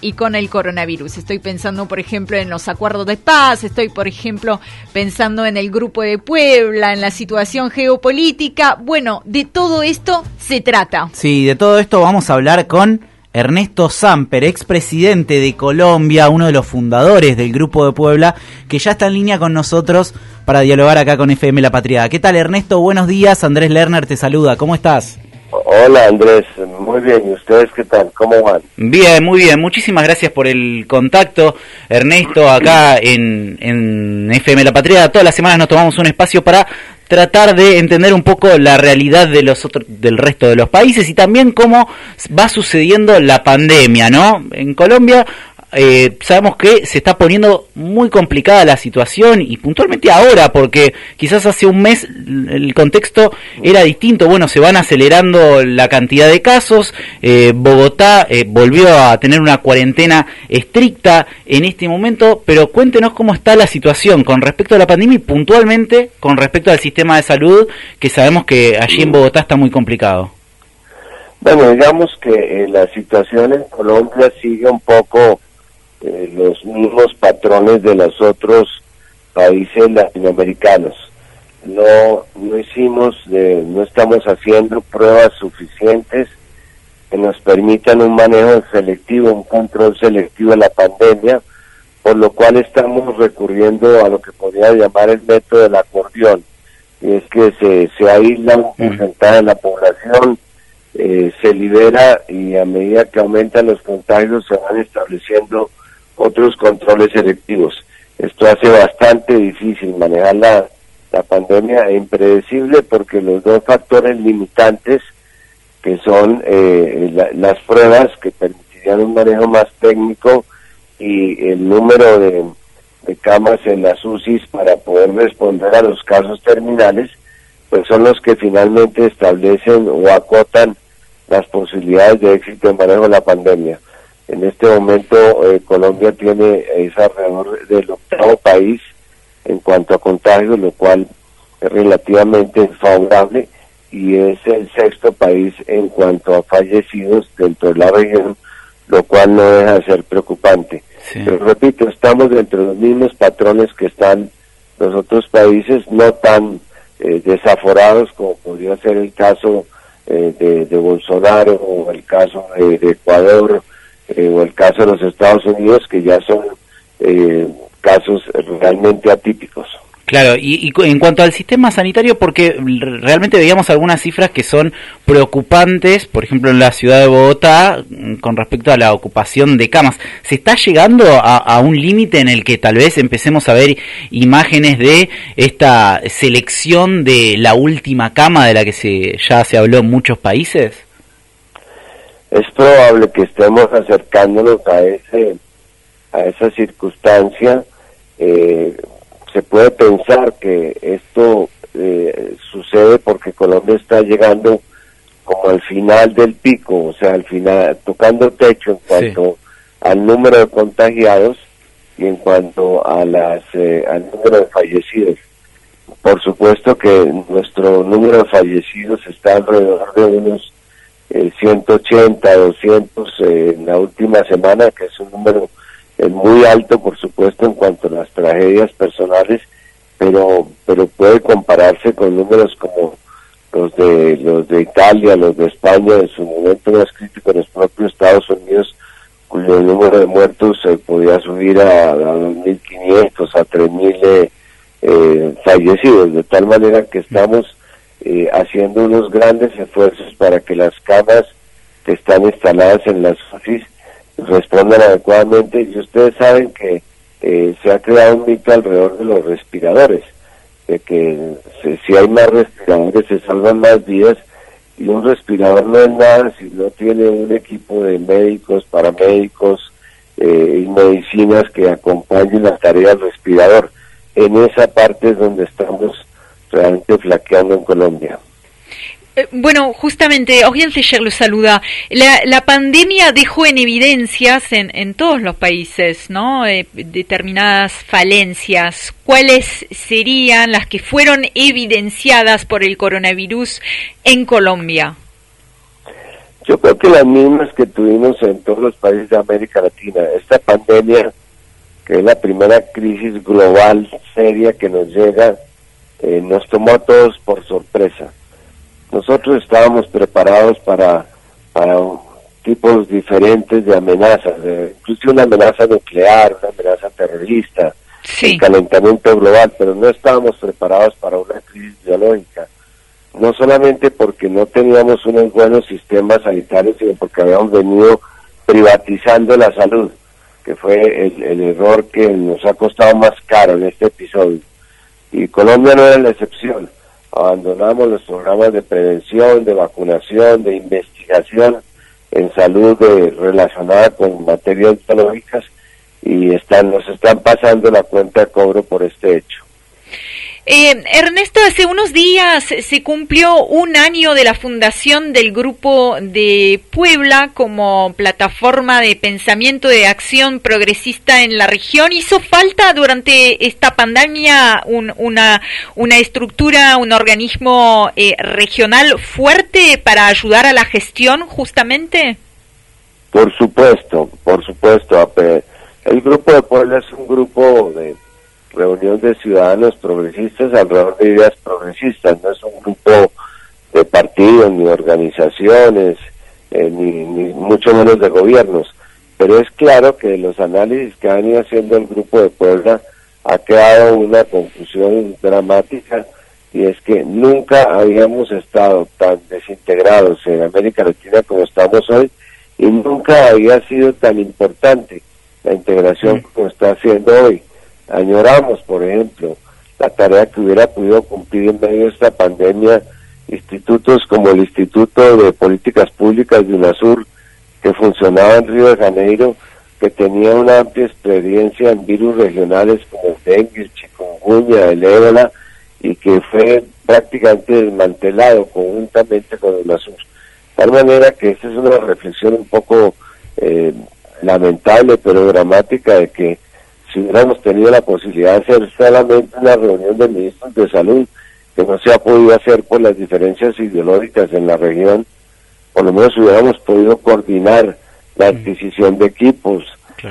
y con el coronavirus. Estoy pensando, por ejemplo, en los acuerdos de paz, estoy, por ejemplo, pensando en el grupo de Puebla, en la situación geopolítica. Bueno, de todo esto se trata. Sí, de todo esto vamos a hablar con Ernesto Samper, expresidente de Colombia, uno de los fundadores del Grupo de Puebla, que ya está en línea con nosotros para dialogar acá con FM La Patriada. ¿Qué tal, Ernesto? Buenos días. Andrés Lerner te saluda. ¿Cómo estás? Hola Andrés, muy bien. ¿Y ustedes qué tal? ¿Cómo van? Bien, muy bien. Muchísimas gracias por el contacto, Ernesto, acá en, en FM La Patria. Todas las semanas nos tomamos un espacio para tratar de entender un poco la realidad de los otros, del resto de los países y también cómo va sucediendo la pandemia, ¿no? En Colombia eh, sabemos que se está poniendo muy complicada la situación y puntualmente ahora, porque quizás hace un mes el contexto era distinto. Bueno, se van acelerando la cantidad de casos. Eh, Bogotá eh, volvió a tener una cuarentena estricta en este momento, pero cuéntenos cómo está la situación con respecto a la pandemia y puntualmente con respecto al sistema de salud, que sabemos que allí en Bogotá está muy complicado. Bueno, digamos que la situación en Colombia sigue un poco eh, los mismos patrones de los otros países latinoamericanos. No, no hicimos, no estamos haciendo pruebas suficientes que nos permitan un manejo selectivo, un control selectivo de la pandemia, por lo cual estamos recurriendo a lo que podría llamar el método del acordeón, y es que se, se aísla un porcentaje de la población, eh, se libera y a medida que aumentan los contagios se van estableciendo otros controles selectivos. Esto hace bastante difícil manejar la, la pandemia e impredecible porque los dos factores limitantes que son eh, las pruebas que permitirían un manejo más técnico y el número de, de camas en las UCIs para poder responder a los casos terminales, pues son los que finalmente establecen o acotan las posibilidades de éxito en manejo de la pandemia. En este momento eh, Colombia tiene es alrededor del octavo país en cuanto a contagios, lo cual es relativamente favorable y es el sexto país en cuanto a fallecidos dentro de la región, lo cual no deja de ser preocupante. Pero repito, estamos dentro de los mismos patrones que están los otros países, no tan eh, desaforados como podría ser el caso eh, de, de, Bolsonaro o el caso de Ecuador eh, o el caso de los Estados Unidos, que ya son eh, casos realmente atípicos. Claro, y, en cuanto al sistema sanitario, porque realmente veíamos algunas cifras que son preocupantes, por ejemplo en la ciudad de Bogotá, mm, con respecto a la ocupación de camas. ¿Se está llegando a, a un límite en el que tal vez empecemos a ver imágenes de esta selección de la última cama de la que se, ya se habló en muchos países? Es probable que estemos acercándonos a ese a esa circunstancia eh, se puede pensar que esto eh, sucede porque Colombia está llegando como al final del pico, o sea, al final tocando techo en cuanto al número de contagiados y en cuanto a las eh, al número de fallecidos. Por supuesto que nuestro número de fallecidos está alrededor de unos 180, 200 eh, en la última semana, que es un número eh, muy alto, por supuesto, en cuanto a las tragedias personales, pero pero puede compararse con números como los de los de Italia, los de España, en su momento más crítico los propios Estados Unidos, cuyo número de muertos se podía subir a, a 2.500, a 3.000 eh, fallecidos, de tal manera que estamos eh, haciendo unos grandes esfuerzos para que las camas que están instaladas en las UCI respondan adecuadamente. Y ustedes saben que eh, se ha creado un mito alrededor de los respiradores, de que si hay más respiradores se salvan más vidas y un respirador no es nada si no tiene un equipo de médicos, paramédicos eh, y medicinas que acompañen la tarea del respirador. En esa parte es donde estamos realmente flaqueando en Colombia. Eh, bueno, justamente, Oriel Fischer lo saluda. La, la, pandemia dejó en evidencias en, en todos los países, ¿no? Eh, determinadas falencias. ¿Cuáles serían las que fueron evidenciadas por el coronavirus en Colombia? Yo creo que las mismas que tuvimos en todos los países de América Latina. Esta pandemia, que es la primera crisis global seria que nos llega, eh, nos tomó a todos por sorpresa. Nosotros estábamos preparados para, para tipos diferentes de amenazas, incluso una amenaza nuclear, una amenaza terrorista, el calentamiento global, pero no estábamos preparados para una crisis biológica. No solamente porque no teníamos unos buenos sistemas sanitarios, sino porque habíamos venido privatizando la salud, que fue el, el error que nos ha costado más caro en este episodio. Y Colombia no era la excepción. Abandonamos los programas de prevención, de vacunación, de investigación en salud relacionada con materias biológicas y están, nos están pasando la cuenta de cobro por este hecho. Eh, Ernesto, hace unos días se cumplió un año de la fundación del Grupo de Puebla como plataforma de pensamiento de acción progresista en la región. ¿Hizo falta durante esta pandemia una, una estructura, un organismo eh, regional fuerte para ayudar a la gestión justamente? Por supuesto, por supuesto. El Grupo de Puebla es un grupo de reunión de ciudadanos progresistas alrededor de ideas progresistas, no es un grupo de partidos ni organizaciones, eh, ni, mucho menos de gobiernos. Pero es claro que los análisis que han ido haciendo el Grupo de Puebla ha quedado una conclusión dramática y es que nunca habíamos estado tan desintegrados en América Latina como estamos hoy y nunca había sido tan importante la integración como está haciendo hoy añoramos, por ejemplo, la tarea que hubiera podido cumplir en medio de esta pandemia institutos como el Instituto de Políticas Públicas de UNASUR, que funcionaba en Río de Janeiro, que tenía una amplia experiencia en virus regionales como el dengue, el chikungunya, el ébola, y que fue prácticamente desmantelado conjuntamente con UNASUR. De tal manera que esta es una reflexión un poco eh, lamentable, pero dramática, de que si hubiéramos tenido la posibilidad de hacer solamente una reunión de ministros de salud, que no se ha podido hacer por las diferencias ideológicas en la región, por lo menos hubiéramos podido coordinar la adquisición de equipos,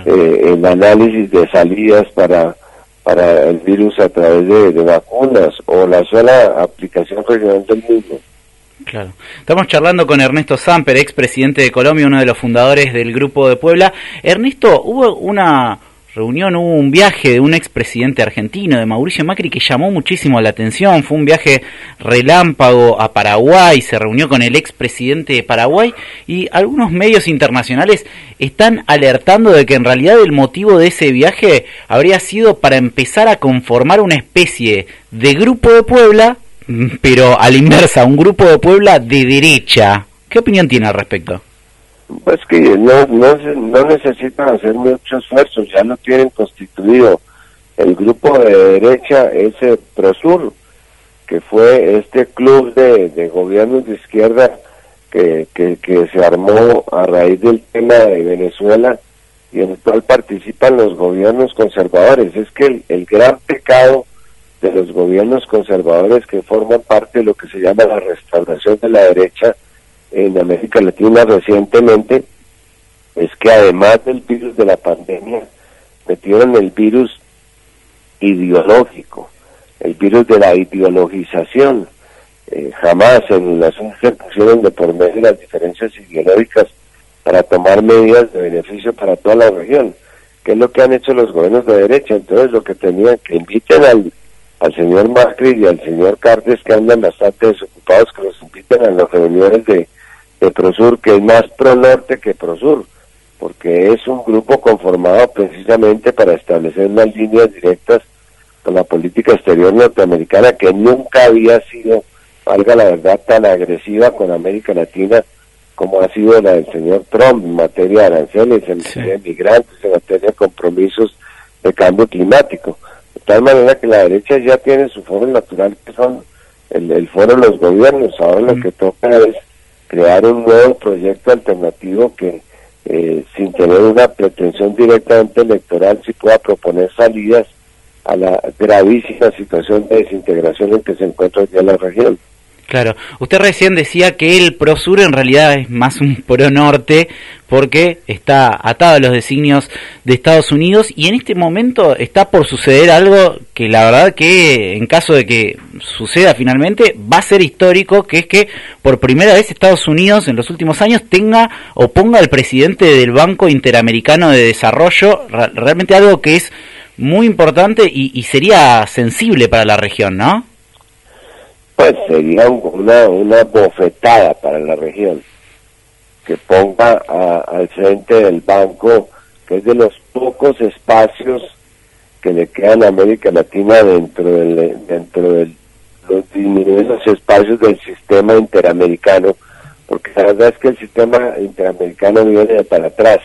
eh, el análisis de salidas para, para el virus a través de, de vacunas o la sola aplicación regional del mismo. Claro. Estamos charlando con Ernesto Samper, expresidente de Colombia, uno de los fundadores del Grupo de Puebla. Ernesto, hubo una, reunión hubo un viaje de un expresidente argentino, de Mauricio Macri, que llamó muchísimo la atención. Fue un viaje relámpago a Paraguay, se reunió con el expresidente de Paraguay y algunos medios internacionales están alertando de que en realidad el motivo de ese viaje habría sido para empezar a conformar una especie de grupo de Puebla, pero a la inversa, un grupo de Puebla de derecha. ¿Qué opinión tiene al respecto? Pues que no, no, no necesitan hacer mucho esfuerzo, ya lo tienen constituido. El grupo de derecha es el Prosur, que fue este club de, de gobiernos de izquierda que, que, que se armó a raíz del tema de Venezuela y en el cual participan los gobiernos conservadores. Es que el, el gran pecado de los gobiernos conservadores que forman parte de lo que se llama la restauración de la derecha en América Latina recientemente es que además del virus de la pandemia, metieron el virus ideológico, el virus de la ideologización. Eh, jamás en las pusieron de por medio las diferencias ideológicas para tomar medidas de beneficio para toda la región, que es lo que han hecho los gobiernos de derecha. Entonces lo que tenían que inviten al, al señor Macri y al señor Cartes, que andan bastante desocupados, que los inviten a las reuniones de, de Prosur, que es más pro norte que Prosur, porque es un grupo conformado precisamente para establecer unas líneas directas con la política exterior norteamericana que nunca había sido, valga la verdad, tan agresiva con América Latina como ha sido la del señor Trump en materia de aranceles, en materia de migrantes, en materia de compromisos de cambio climático. De tal manera que la derecha ya tiene su foro natural, que son el, el foro de los gobiernos. Ahora lo que toca es crear un nuevo proyecto alternativo que eh, sin tener una pretensión directamente electoral sí pueda proponer salidas a la gravísima situación de desintegración en que se encuentra ya la región. Claro, usted recién decía que el ProSur en realidad es más un PRO-Norte porque está atado a los designios de Estados Unidos y en este momento está por suceder algo que la verdad que en caso de que suceda finalmente va a ser histórico, que es que por primera vez Estados Unidos en los últimos años tenga o ponga al presidente del Banco Interamericano de Desarrollo, realmente algo que es muy importante y, y sería sensible para la región, ¿no? Pues sería una, una bofetada para la región que ponga al frente del banco, que es de los pocos espacios que le quedan a América Latina dentro del, dentro de los disminuidos espacios del sistema interamericano, porque la verdad es que el sistema interamericano viene para atrás.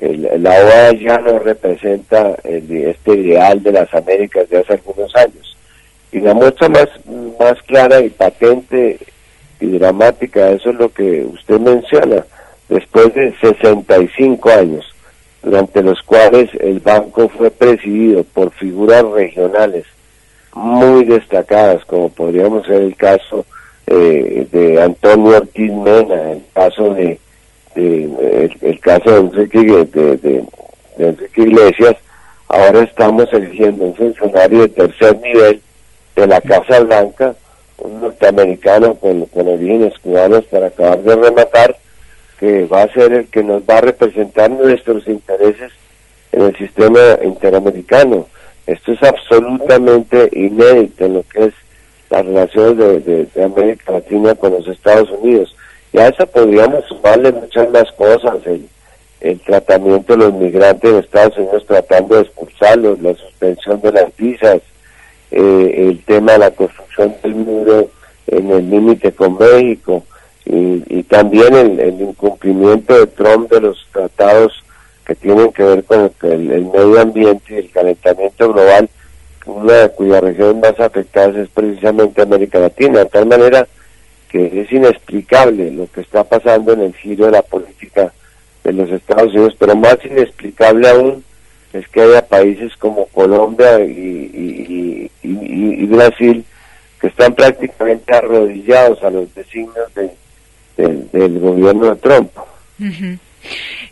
la OEA ya no representa este ideal de las Américas de hace algunos años. Y la muestra más, más clara y patente y dramática, eso es lo que usted menciona, después de 65 años, durante los cuales el banco fue presidido por figuras regionales muy destacadas, como podríamos ser el caso eh, de Antonio Ortiz Mena, el caso de, el, caso de Enrique, de, de Enrique Iglesias, ahora estamos eligiendo un funcionario de tercer nivel de la Casa Blanca, un norteamericano con, con orígenes cubanos para acabar de rematar, que va a ser el que nos va a representar nuestros intereses en el sistema interamericano. Esto es absolutamente inédito en lo que es las relaciones de, América Latina con los Estados Unidos. Y a eso podríamos sumarle muchas más cosas, el, el tratamiento de los migrantes de Estados Unidos tratando de expulsarlos, la suspensión de las visas, eh, el tema de la construcción del muro en el límite con México y, también el, incumplimiento de Trump de los tratados que tienen que ver con el, medio ambiente y el calentamiento global, una cuya región más afectada es precisamente América Latina, de tal manera que es inexplicable lo que está pasando en el giro de la política de los Estados Unidos, pero más inexplicable aún es que haya países como Colombia y, Brasil que están prácticamente arrodillados a los designios del gobierno de Trump.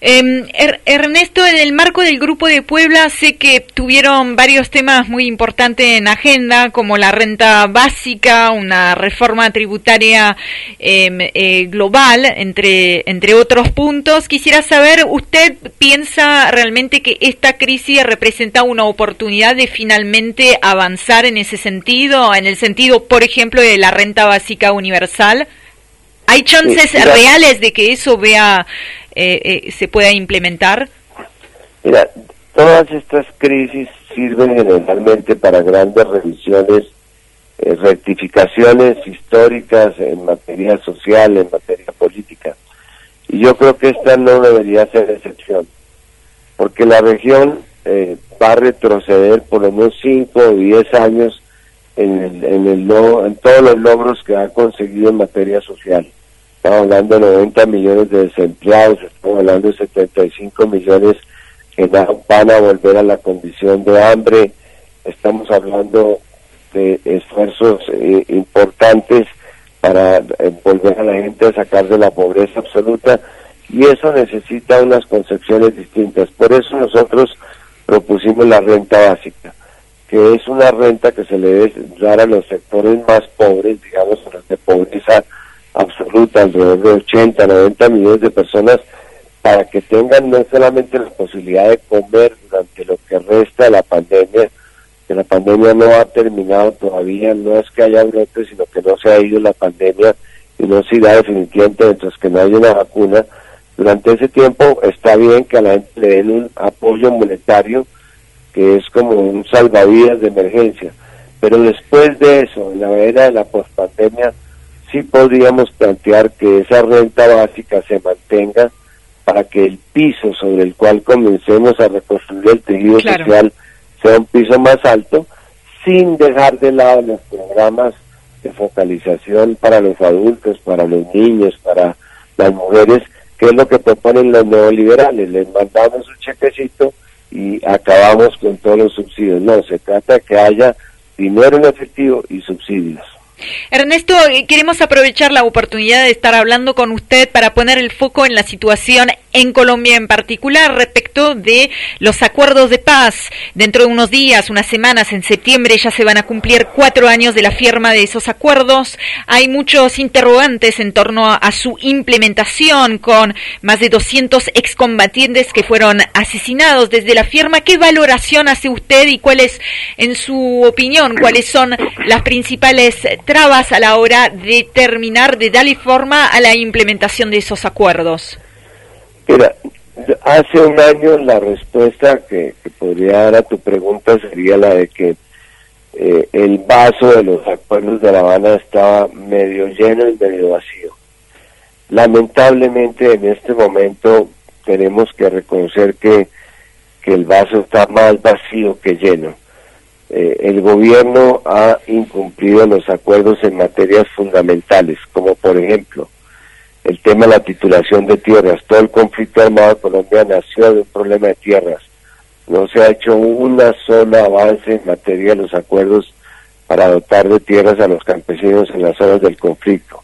Eh, Ernesto, en el marco del Grupo de Puebla, sé que tuvieron varios temas muy importantes en agenda, como la renta básica, una reforma tributaria em, eh, global, entre, entre otros puntos. Quisiera saber, ¿usted piensa realmente que esta crisis representa una oportunidad de finalmente avanzar en ese sentido, en el sentido, por ejemplo, de la renta básica universal? ¿Hay chances reales de que eso vea eh, eh, se pueda implementar? Mira, todas estas crisis sirven generalmente para grandes revisiones, eh, rectificaciones históricas en materia social, en materia política. Y yo creo que esta no debería ser excepción, porque la región eh, va a retroceder por lo menos 5 o 10 años en, el, en, el, en todos los logros que ha conseguido en materia social. Estamos hablando de 90 millones de desempleados, estamos hablando de 75 millones que van a volver a la condición de hambre, estamos hablando de esfuerzos eh, importantes para eh, volver a la gente a sacar de la pobreza absoluta y eso necesita unas concepciones distintas. Por eso nosotros propusimos la renta básica, que es una renta que se le debe dar a los sectores más pobres, digamos, de pobreza absoluta, alrededor de 80, 90 millones de personas, para que tengan no solamente la posibilidad de comer durante lo que resta la pandemia, que la pandemia no ha terminado todavía, no es que haya brotes, sino que no se ha ido la pandemia y no se irá definitivamente mientras que no haya una vacuna. Durante ese tiempo está bien que a la gente le den un apoyo monetario, que es como un salvavidas de emergencia. Pero después de eso, en la era de la pospandemia, sí podríamos plantear que esa renta básica se mantenga para que el piso sobre el cual comencemos a reconstruir el tejido social sea un piso más alto, sin dejar de lado los programas de focalización para los adultos, para los niños, para las mujeres, que es lo que proponen los neoliberales. Les mandamos un chequecito y acabamos con todos los subsidios. No, se trata de que haya dinero en efectivo y subsidios. Ernesto, eh, queremos aprovechar la oportunidad de estar hablando con usted para poner el foco en la situación en Colombia en particular respecto de los acuerdos de paz. Dentro de unos días, unas semanas, en septiembre ya se van a cumplir cuatro años de la firma de esos acuerdos. Hay muchos interrogantes en torno a, su implementación con más de 200 excombatientes que fueron asesinados desde la firma. ¿Qué valoración hace usted y cuáles, en su opinión, cuáles son las principales trabas a la hora de terminar de darle forma a la implementación de esos acuerdos? Mira, hace un año la respuesta que, podría dar a tu pregunta sería la de que eh, el vaso de los acuerdos de La Habana estaba medio lleno y medio vacío. Lamentablemente en este momento tenemos que reconocer que, que el vaso está más vacío que lleno. Eh, el gobierno ha incumplido los acuerdos en materias fundamentales, como por ejemplo el tema de la titulación de tierras. Todo el conflicto armado de Colombia nació de un problema de tierras. No se ha hecho una sola avance en materia de los acuerdos para dotar de tierras a los campesinos en las zonas del conflicto.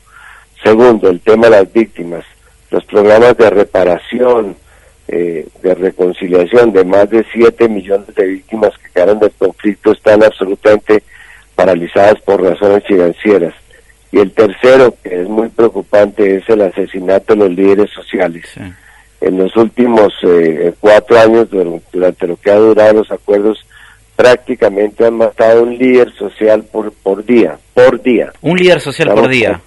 Segundo, el tema de las víctimas. Los programas de reparación, eh, de reconciliación de más de 7 millones de víctimas que quedaron del conflicto están absolutamente paralizadas por razones financieras. Y el tercero, que es muy preocupante, es el asesinato de los líderes sociales. En los últimos eh, cuatro años, durante lo que ha durado los acuerdos, prácticamente han matado un líder social por, por día, por día. Un líder social por día.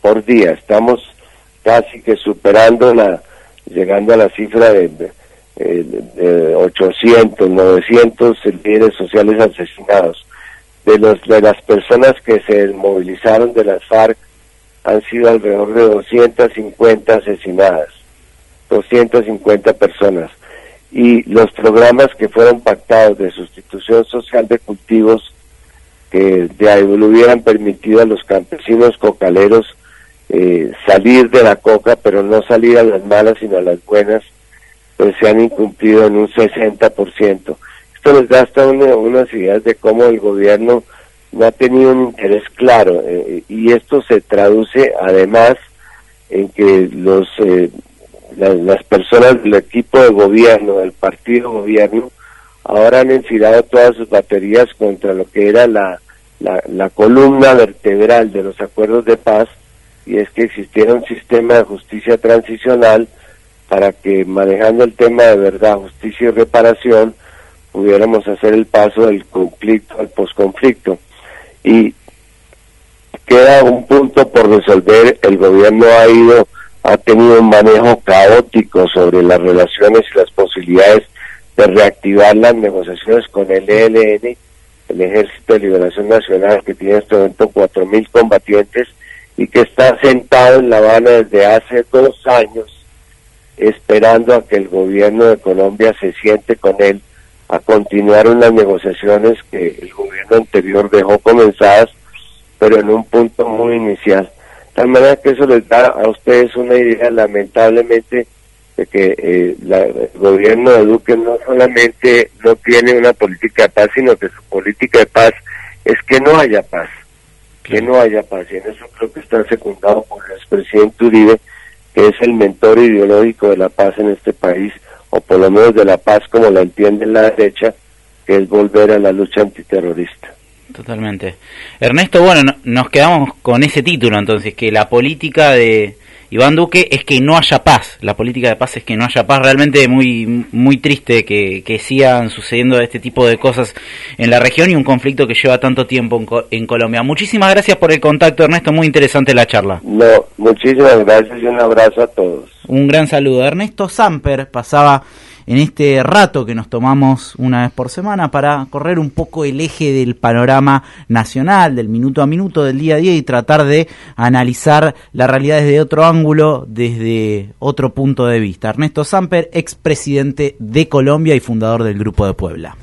Por, día. Estamos casi que superando la, llegando a la cifra de, de 800, 900 líderes sociales asesinados de, los, de las personas que se movilizaron de las FARC han sido alrededor de 250 asesinadas, 250 personas. Y los programas que fueron pactados de sustitución social de cultivos que de hubieran permitido a los campesinos cocaleros eh, salir de la coca, pero no salir a las malas, sino a las buenas, pues se han incumplido en un 60% esto nos da unas ideas de cómo el gobierno no ha tenido un interés claro eh, y esto se traduce además en que los eh, las personas del equipo de gobierno, del partido gobierno, ahora han enfilado todas sus baterías contra lo que era la, la, la columna vertebral de los acuerdos de paz y es que existiera un sistema de justicia transicional para que manejando el tema de verdad, justicia y reparación, pudiéramos hacer el paso del conflicto al posconflicto. Y queda un punto por resolver, el gobierno ha ido, ha tenido un manejo caótico sobre las relaciones y las posibilidades de reactivar las negociaciones con el ELN, el Ejército de Liberación Nacional, que tiene en este momento cuatro mil combatientes y que está sentado en La Habana desde hace dos años, esperando a que el gobierno de Colombia se siente con él a continuar unas negociaciones que el gobierno anterior dejó comenzadas, pero en un punto muy inicial. De tal manera que eso les da a ustedes una idea, lamentablemente, de que eh, el gobierno de Duque no solamente no tiene una política de paz, sino que su política de paz es que no haya paz, que no haya paz. Y en eso creo que está secundado por el expresidente Uribe, que es el mentor ideológico de la paz en este país o por lo menos de la paz como la entiende la derecha, que es volver a la lucha antiterrorista. Totalmente. Ernesto, bueno, nos quedamos con ese título entonces, que la política de Iván Duque es que no haya paz, la política de paz es que no haya paz, realmente muy, muy triste que, que sigan sucediendo este tipo de cosas en la región y un conflicto que lleva tanto tiempo en, en Colombia. Muchísimas gracias por el contacto, Ernesto, muy interesante la charla. No, muchísimas gracias y un abrazo a todos. Un gran saludo. Ernesto Samper pasaba en este rato que nos tomamos una vez por semana para correr un poco el eje del panorama nacional, del minuto a minuto, del día a día y tratar de analizar la realidad desde otro ángulo, desde otro punto de vista. Ernesto Samper, expresidente de Colombia y fundador del Grupo de Puebla.